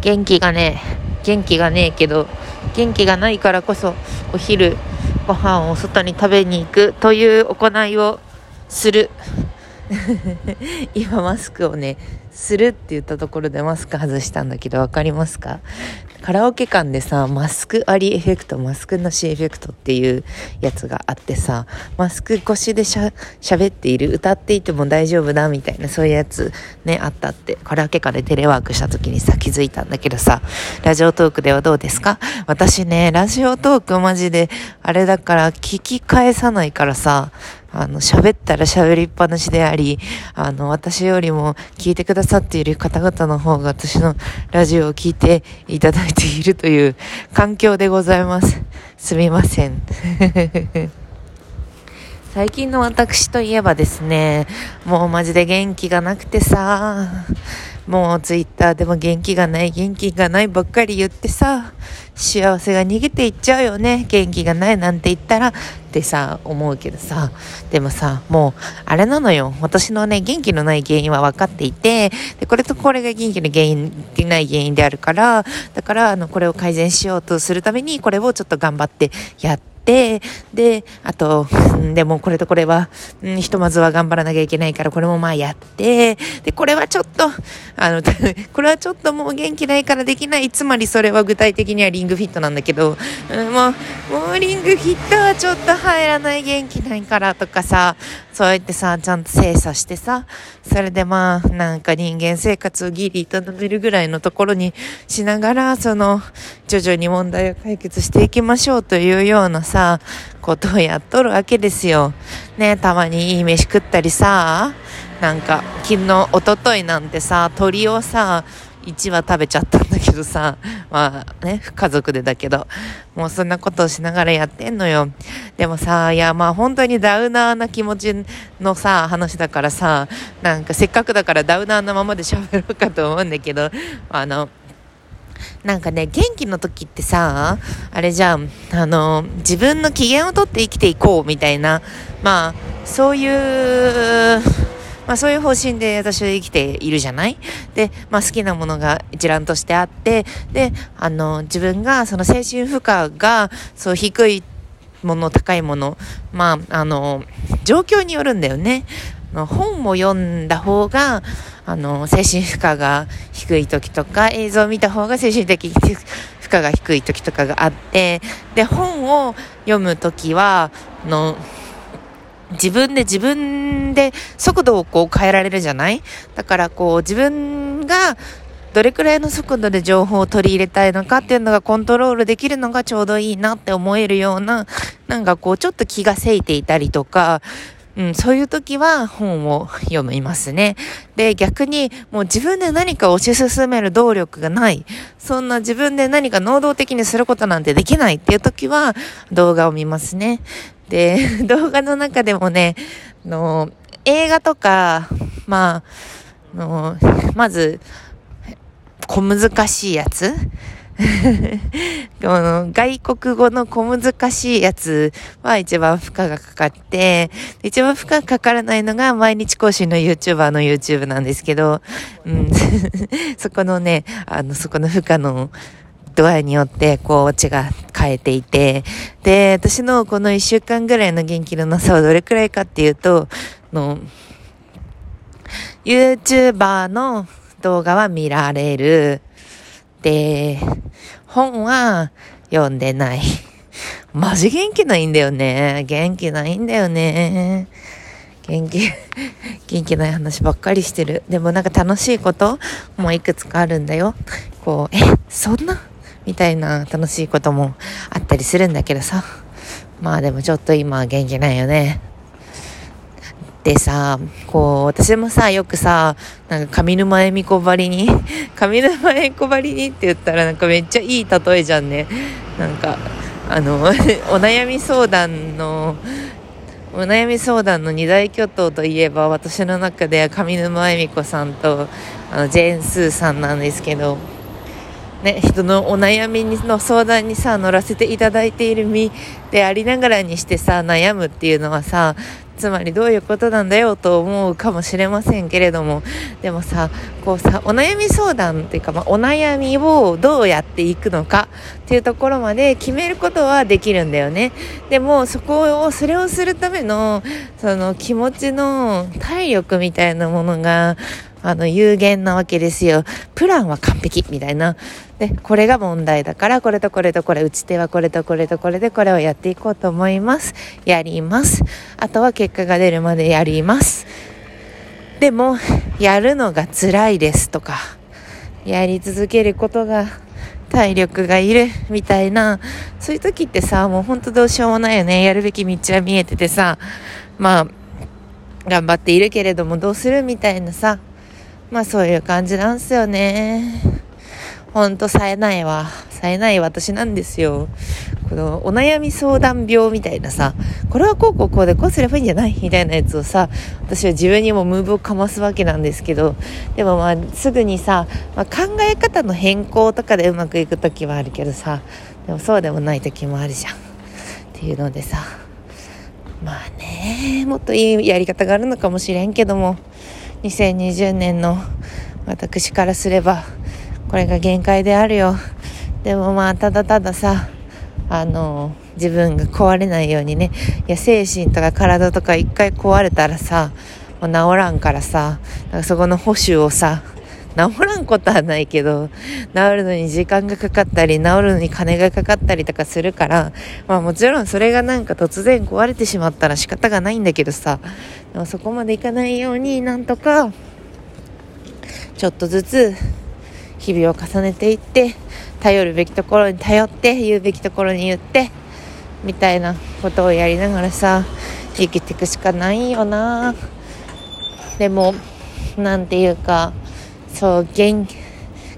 元気がね元気がねえけど元気がないからこそお昼ご飯を外に食べに行くという行いをする。今マスクをねするって言ったところでマスク外したんだけど分かりますか？カラオケ館でさマスクありエフェクトマスクなしエフェクトっていうやつがあってさマスク越しでしゃ喋っている歌っていても大丈夫だみたいなそういうやつねあったって。カラオケ館でテレワークした時にさ気づいたんだけどさラジオトークではどうですか？私ねラジオトークマジであれだから聞き返さないからさあの、喋ったら喋りっぱなしであり、あの、私よりも聞いてくださっている方々の方が私のラジオを聞いていただいているという環境でございます。すみません。最近の私といえばですね、もうマジで元気がなくてさ、もうツイッターでも元気がない元気がないばっかり言ってさ、幸せが逃げていっちゃうよね。元気がないなんて言ったらってさ、思うけどさ、でもさ、もう、あれなのよ。私のね、元気のない原因は分かっていて、で、これとこれが元気の原因、ない原因であるから、だから、あの、これを改善しようとするために、これをちょっと頑張ってやって、て、で、あと、でもこれとこれは、うん、ひとまずは頑張らなきゃいけないから、これもまあやって、で、これはちょっと、あの、これはちょっともう元気ないからできない。つまりそれは具体的にはリングフィットなんだけど、うん、もう、もうリングフィットはちょっと入らない元気ないからとかさ、そうやってさ、ちゃんと精査してさ、それでまあ、なんか人間生活をギリ営めるぐらいのところにしながら、その、徐々に問題を解決していきましょうというようなさ、ことをやっとるわけですよ。ね、たまにいい飯食ったりさ、なんか、昨日、おとといなんてさ、鳥をさ、1羽食べちゃったんだけどさ、まあね、家族でだけど、もうそんなことをしながらやってんのよ。でもさ、いやまあ本当にダウナーな気持ちのさ、話だからさ、なんかせっかくだからダウナーなままで喋ろうかと思うんだけど、あの、なんかね、元気の時ってさ、あれじゃん、あの、自分の機嫌をとって生きていこうみたいな、まあ、そういう、まあ、そういう方針で私は生きているじゃない？で、まあ、好きなものが一覧としてあって、で、あの、自分がその精神負荷が、そう、低いもの、高いもの、まあ、あの、状況によるんだよね。本を読んだ方が、あの、精神負荷が低い時とか、映像を見た方が精神的負荷が低い時とかがあって、で、本を読む時は、の、自分で自分で速度をこう変えられるじゃない？だからこう自分がどれくらいの速度で情報を取り入れたいのかっていうのがコントロールできるのがちょうどいいなって思えるような、なんかこうちょっと気がせいていたりとか、うん、そういう時は本を読みますね。で、逆にもう自分で何か推し進める動力がない。そんな自分で何か能動的にすることなんてできないっていう時は動画を見ますね。で、動画の中でもね、の映画とか、まあ、のまず、小難しいやつ の外国語の小難しいやつは一番負荷がかかって、一番負荷がかからないのが毎日更新の YouTuber の YouTube なんですけど、うん、そこのね、あの、そこの負荷の度合いによって、こう、血が変えていて、で、私のこの一週間ぐらいの元気のなさはどれくらいかっていうと、の、YouTuber の動画は見られる。で、本は読んでない。マジ元気ないんだよね。元気ないんだよね。元気、元気ない話ばっかりしてる。でもなんか楽しいこともいくつかあるんだよ。こう、え、そんな？みたいな楽しいこともあったりするんだけどさ。まあでもちょっと今元気ないよね。でさ、こう、私もさ、よくさ、なんか上沼恵美子ばりに、上沼恵美子ばりにって言ったらなんかめっちゃいい例えじゃんね。なんか、あの、お悩み相談の、お悩み相談の二大巨頭といえば私の中では上沼恵美子さんとあのジェーン・スーさんなんですけどね、人のお悩みの相談にさ乗らせていただいている身でありながらにしてさ悩むっていうのはさつまりどういうことなんだよと思うかもしれませんけれども。でもさこうさお悩み相談っていうか、まあ、お悩みをどうやっていくのかっていうところまで決めることはできるんだよね。でもそこをそれをするためのその気持ちの体力みたいなものがあの、有限なわけですよ。プランは完璧みたいな。で、これが問題だから、これとこれとこれ、打ち手はこれとこれとこれで、これをやっていこうと思います。やります。あとは結果が出るまでやります。でも、やるのが辛いですとか、やり続けることが体力がいるみたいな、そういう時ってさ、もうほんとどうしようもないよね。やるべき道は見えててさ、まあ、頑張っているけれどもどうするみたいなさ、まあそういう感じなんすよね。ほんと冴えないわ。冴えない私なんですよ。このお悩み相談病みたいなさ、これはこうこうこうでこうすればいいんじゃないみたいなやつをさ、私は自分にもムーブをかますわけなんですけど、でもまあすぐにさ、まあ、考え方の変更とかでうまくいく時はあるけどさ、でもそうでもない時もあるじゃん。っていうのでさ、まあね、もっといいやり方があるのかもしれんけども、2020年の私からすればこれが限界であるよ。でもまあただたださあの自分が壊れないようにねいや精神とか体とか一回壊れたらさもう治らんからさかそこの保守をさ治らんことはないけど、治るのに時間がかかったり、治るのに金がかかったりとかするから、まあもちろんそれがなんか突然壊れてしまったら仕方がないんだけどさ、でもそこまでいかないようになんとか、ちょっとずつ日々を重ねていって、頼るべきところに頼って、言うべきところに言って、みたいなことをやりながらさ、生きていくしかないよな。でも、なんていうか、そう元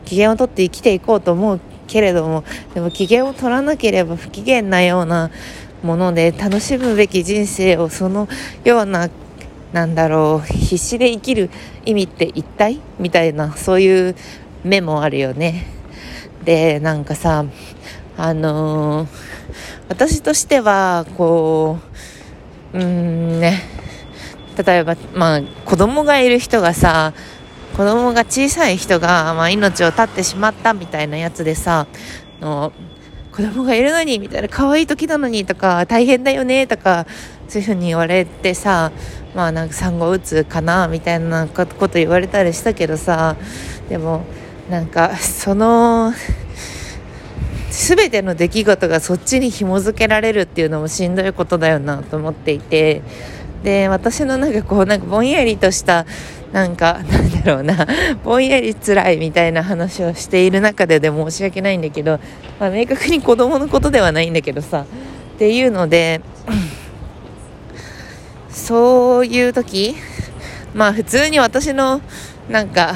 機嫌をとって生きていこうと思うけれどもでも機嫌を取らなければ不機嫌なようなもので楽しむべき人生をそのようななんだろう必死で生きる意味って一体みたいなそういう目もあるよねでなんかさあのー、私としてはこううんね例えばまあ子供がいる人がさ子供が小さい人が、まあ、命を絶ってしまったみたいなやつでさ、の子供がいるのにみたいな可愛い時なのにとか大変だよねとかそういうふうに言われてさまあなんか産後うつかなみたいなこと言われたりしたけどさでもなんかその全ての出来事がそっちに紐付けられるっていうのもしんどいことだよなと思っていてで私のなんかこうなんかぼんやりとしたなんかなんだろうなぼんやり辛いみたいな話をしている中でで申し訳ないんだけど、まあ、明確に子供のことではないんだけどさっていうのでそういう時まあ普通に私のなんか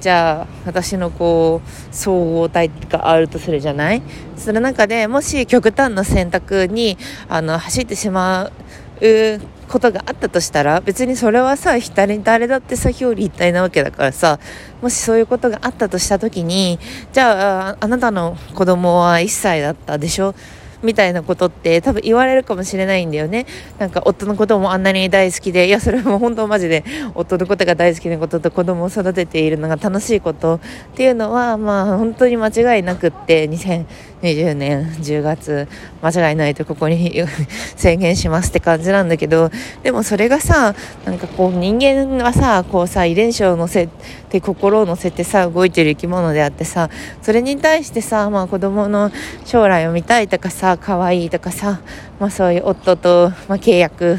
じゃあ私のこう総合体があるとするじゃない？その中でもし極端な選択にあの走ってしまうことがあったとしたら別にそれはさ誰誰だってさ表裏一体なわけだからさもしそういうことがあったとした時にじゃああなたの子供は1歳だったでしょ？みたいなことって多分言われるかもしれないんだよね。なんか夫のこともあんなに大好きで、いや、それも本当マジで夫のことが大好きなことと子供を育てているのが楽しいことっていうのは、まあ本当に間違いなくって2000、20年10月、間違いないとここに 宣言しますって感じなんだけど、でもそれがさ、なんかこう人間はさ、こうさ、遺伝子を乗せて心を乗せてさ、動いてる生き物であってさ、それに対してさ、まあ子供の将来を見たいとかさ、可愛いとかさ、まあ、そういう夫と、まあ、契約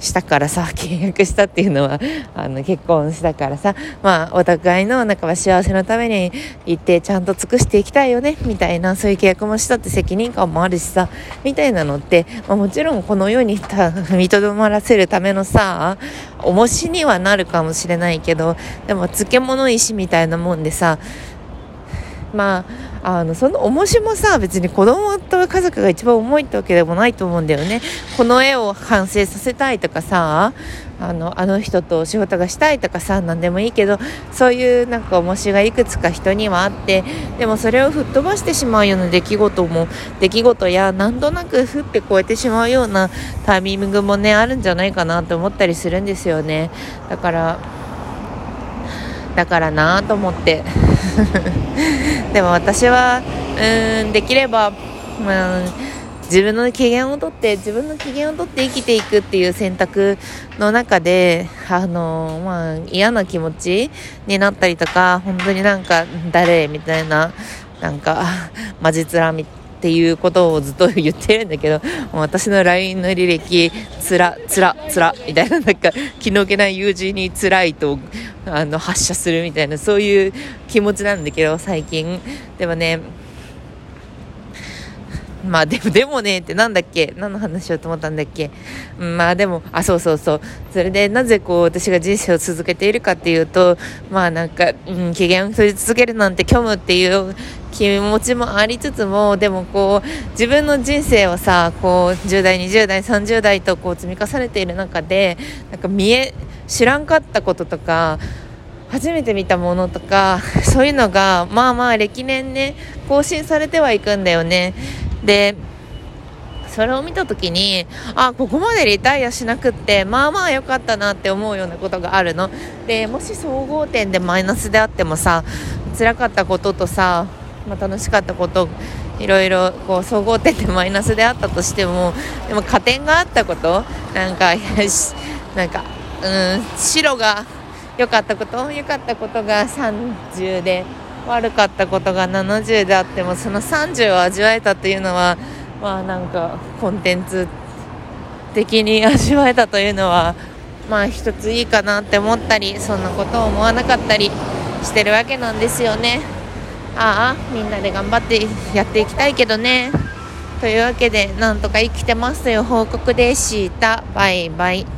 したからさ契約したっていうのは あの結婚したからさまあお互いの中は幸せのために行ってちゃんと尽くしていきたいよねみたいなそういう契約もしたって責任感もあるしさみたいなのって、まあ、もちろんこの世に踏み とどまらせるためのさ重しにはなるかもしれないけどでも漬物石みたいなもんでさまああのその重しもさ別に子供と家族が一番重いってわけでもないと思うんだよね。この絵を完成させたいとかさあのあの人とお仕事がしたいとかさ何でもいいけどそういうなんか重しがいくつか人にはあってでもそれを吹っ飛ばしてしまうような出来事も出来事やなんとなくふって超えてしまうようなタイミングもねあるんじゃないかなと思ったりするんですよね。だからだからなと思って。でも私はうんできれば、まあ、自分の機嫌をとって自分の機嫌をとって生きていくっていう選択の中であの、まあ、嫌な気持ちになったりとか本当になんか誰みたいななんか魔術らみっていうことをずっと言ってるんだけど、私の LINE の履歴、つら、つら、つら、みたいな、なんか、気の気ない友人に辛いと、あの、発射するみたいな、そういう気持ちなんだけど、最近。でもね、まあでも、でもねってなんだっけ？何の話しようと思ったんだっけ、まあでも、あ、そうそうそう。それでなぜこう私が人生を続けているかっていうと、まあなんか、うん、機嫌を取り続けるなんて虚無っていう気持ちもありつつも、でもこう、自分の人生をさ、こう、10代、20代、30代とこう積み重ねている中で、なんか見え、知らんかったこととか、初めて見たものとか、そういうのが、まあまあ歴年ね、更新されてはいくんだよね。でそれを見た時にあここまでリタイアしなくってまあまあ良かったなって思うようなことがあるのでもし総合点でマイナスであってもさ辛かったこととさ、まあ、楽しかったこといろいろこう総合点でマイナスであったとしてもでも加点があったことなんかなんかうん白が良かったこと良かったことが30で悪かったことが70であってもその30を味わえたというのはまあなんかコンテンツ的に味わえたというのはまあ一ついいかなって思ったりそんなことを思わなかったりしてるわけなんですよね。ああみんなで頑張ってやっていきたいけどね。というわけでなんとか生きてますという報告でした。バイバイ。